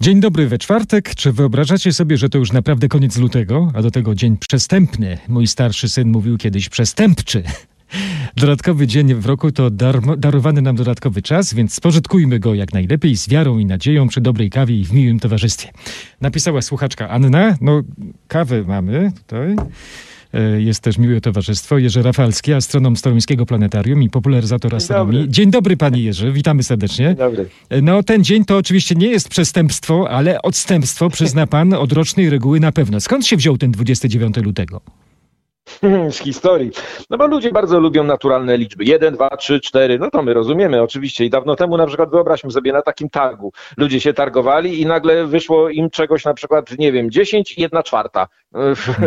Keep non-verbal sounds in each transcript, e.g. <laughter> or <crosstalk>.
Dzień dobry we czwartek. Czy wyobrażacie sobie, że to już naprawdę koniec lutego, a do tego dzień przestępny? Mój starszy syn mówił kiedyś przestępczy. <laughs> Dodatkowy dzień w roku to darmo, darowany nam dodatkowy czas, więc spożytkujmy go jak najlepiej z wiarą i nadzieją przy dobrej kawie i w miłym towarzystwie. Napisała słuchaczka Anna. No, kawę mamy tutaj. E, Jest też miłe towarzystwo. Jerzy Rafalski, astronom Storuńskiego Planetarium i popularyzator astronomii. dobry. Dzień dobry, panie Jerzy, witamy serdecznie. Dzień dobry. No, ten dzień to oczywiście nie jest przestępstwo, ale odstępstwo, <laughs> przyzna pan, od rocznej reguły na pewno. Skąd się wziął ten 29 lutego? <laughs> Z historii. No bo ludzie bardzo lubią naturalne liczby. 1, 2, 3, 4. No to my rozumiemy oczywiście. I dawno temu na przykład wyobraźmy sobie na takim targu. Ludzie się targowali i nagle wyszło im czegoś na przykład, nie wiem, 10 i 1 czwarta.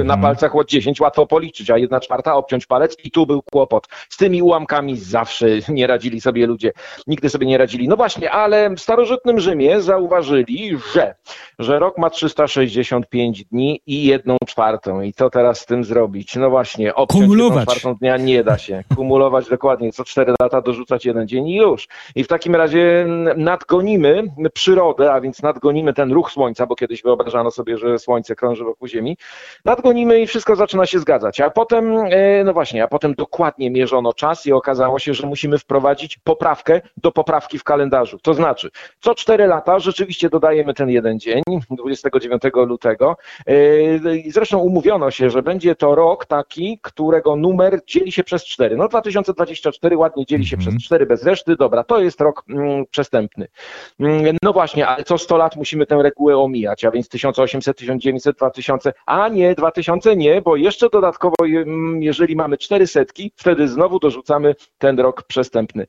Na palcach od 10 łatwo policzyć, a 1 czwarta obciąć palec i tu był kłopot. Z tymi ułamkami zawsze <laughs> nie radzili sobie ludzie. Nigdy sobie nie radzili. No właśnie, ale w starożytnym Rzymie zauważyli, że, że rok ma 365 dni i jedną czwartą. I co teraz z tym zrobić? No właśnie, obciąć Kumulować. jedną czwartą dnia nie da się. Kumulować dokładnie, co 4 lata dorzucać jeden dzień i już. I w takim razie nadgonimy przyrodę, a więc nadgonimy ten ruch Słońca, bo kiedyś wyobrażano sobie, że Słońce krąży wokół Ziemi. Nadgonimy i wszystko zaczyna się zgadzać. A potem, e, no właśnie, a potem dokładnie mierzono czas i okazało się, że musimy wprowadzić poprawkę do poprawki w kalendarzu. To znaczy, co 4 lata rzeczywiście dodajemy ten jeden dzień, 29 lutego. E, Zresztą umówiono się, że będzie to rok taki, którego numer dzieli się przez 4. No 2024 ładnie dzieli się Mhm. przez 4 bez reszty. Dobra, to jest rok mm, przestępny. Mm, No właśnie, ale co 100 lat musimy tę regułę omijać, a więc 1800, 1900, 2000, a nie 2000 nie, bo jeszcze dodatkowo, jeżeli mamy cztery setki, wtedy znowu dorzucamy ten rok przestępny.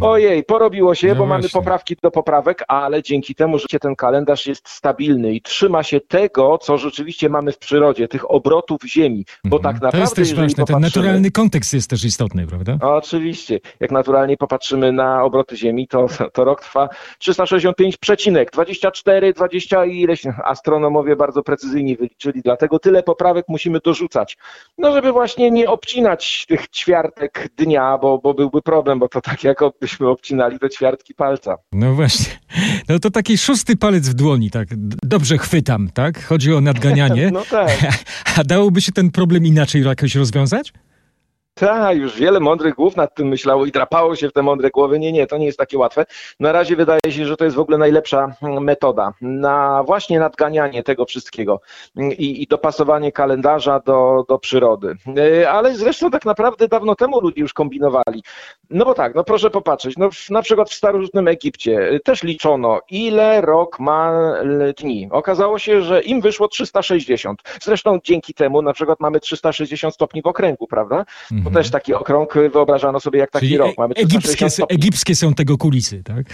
Ojej, porobiło się, Mhm. No bo mamy właśnie. poprawki do poprawek, ale dzięki temu, że ten kalendarz jest stabilny i trzyma się tego, co rzeczywiście mamy w przyrodzie, tych obrotów Ziemi, bo tak Mhm. naprawdę, To jest też ważne, ten naturalny kontekst jest też istotny, prawda? Oczywiście. Jak naturalnie popatrzymy na obroty Ziemi, to, to rok trwa 365,24, 20 i ileś. Astronomowie bardzo precyzyjnie wyliczyli, dlatego tyle poprawek musimy dorzucać. No, żeby właśnie nie obcinać tych ćwiartek dnia, bo, bo byłby problem, bo to tak jak byśmy obcinali te ćwiartki palca. No właśnie. No to taki szósty palec w dłoni, tak. Dobrze chwytam, tak? Chodzi o nadganianie. <laughs> No tak. <laughs> A dałoby się ten problem inaczej jakoś rozwiązać? Tak, już wiele mądrych głów nad tym myślało i drapało się w te mądre głowy. Nie, nie, to nie jest takie łatwe. Na razie wydaje się, że to jest w ogóle najlepsza mm, metoda na właśnie nadganianie tego wszystkiego mm, i, i dopasowanie kalendarza do, do przyrody. Yy, Ale zresztą tak naprawdę dawno temu ludzie już kombinowali. No bo tak, no proszę popatrzeć, no w, na przykład w starożytnym Egipcie y, też liczono, ile rok ma l- dni. Okazało się, że im wyszło 360. Zresztą dzięki temu na przykład mamy 360 stopni w okręgu, prawda? Bo też taki okrąg y, wyobrażano sobie jak taki Czyli rok. Mamy e- egipskie, 360 są- stopni. egipskie są tego kulisy, tak?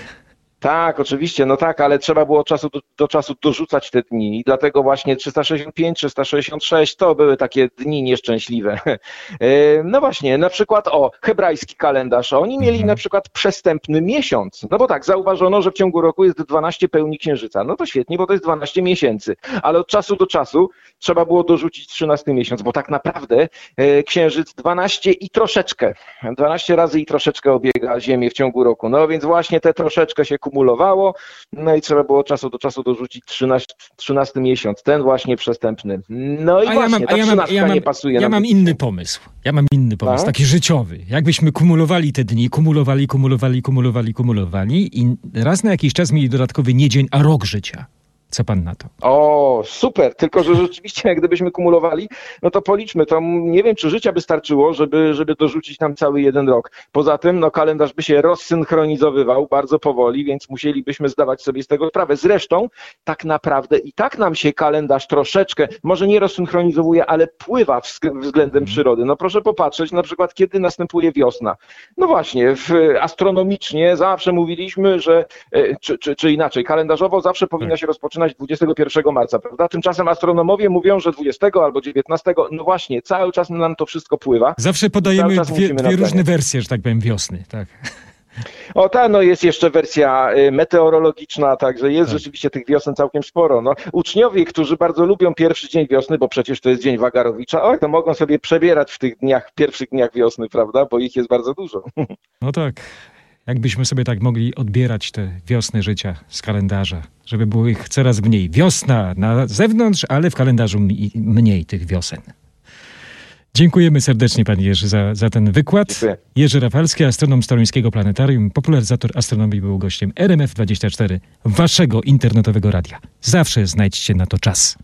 Tak, oczywiście, no tak, ale trzeba było od czasu do, do czasu dorzucać te dni i dlatego właśnie 365, 366 to były takie dni nieszczęśliwe. <laughs> E, No właśnie, na przykład o, hebrajski kalendarz, oni mieli Mhm. na przykład przestępny miesiąc. No bo tak, zauważono, że w ciągu roku jest 12 pełni księżyca. No to świetnie, bo to jest 12 miesięcy, ale od czasu do czasu trzeba było dorzucić 13 miesiąc, bo tak naprawdę e, księżyc 12 i troszeczkę, 12 razy i troszeczkę obiega Ziemię w ciągu roku. No więc właśnie te troszeczkę się kumulowało, no i trzeba było od czasu do czasu dorzucić 13, 13 miesiąc, ten właśnie przestępny. No i A właśnie, ja mam, ta a ja mam, 13 ja mam, nie pasuje ja mam inny pomysł. Ja mam inny pomysł, Tak? taki życiowy. Jakbyśmy kumulowali te dni, kumulowali, kumulowali, kumulowali, kumulowali i raz na jakiś czas mieli dodatkowy nie dzień, a rok życia. Co pan na to? O, super, tylko że rzeczywiście jak gdybyśmy kumulowali, no to policzmy, to nie wiem, czy życia by starczyło, żeby, żeby dorzucić nam cały jeden rok. Poza tym, no kalendarz by się rozsynchronizowywał bardzo powoli, więc musielibyśmy zdawać sobie z tego sprawę. Zresztą, tak naprawdę i tak nam się kalendarz troszeczkę, może nie rozsynchronizowuje, ale pływa wzg- względem przyrody. No proszę popatrzeć, na przykład, kiedy następuje wiosna. No właśnie, w, astronomicznie zawsze mówiliśmy, że, e, czy, czy, czy inaczej, kalendarzowo zawsze powinna Tak. się rozpoczynać 21 marca, prawda? Tymczasem astronomowie mówią, że 20 albo 19, no właśnie, cały czas nam to wszystko pływa. Zawsze podajemy dwie, dwie różne wersje, że tak powiem, wiosny. Tak. O ta, no jest jeszcze wersja y, meteorologiczna, także jest Tak. rzeczywiście tych wiosen całkiem sporo. No, uczniowie, którzy bardzo lubią pierwszy dzień wiosny, bo przecież to jest dzień Wagarowicza, oj, to mogą sobie przebierać w tych dniach, pierwszych dniach wiosny, prawda? Bo ich jest bardzo dużo. No tak. Jakbyśmy sobie tak mogli odbierać te wiosny życia z kalendarza, żeby było ich coraz mniej. Wiosna na zewnątrz, ale w kalendarzu mniej tych wiosen. Dziękujemy serdecznie Panie Jerzy za, za ten wykład. Dziękuję. Jerzy Rafalski, astronom Storońskiego Planetarium, popularyzator astronomii był gościem RMF24, waszego internetowego radia. Zawsze znajdźcie na to czas.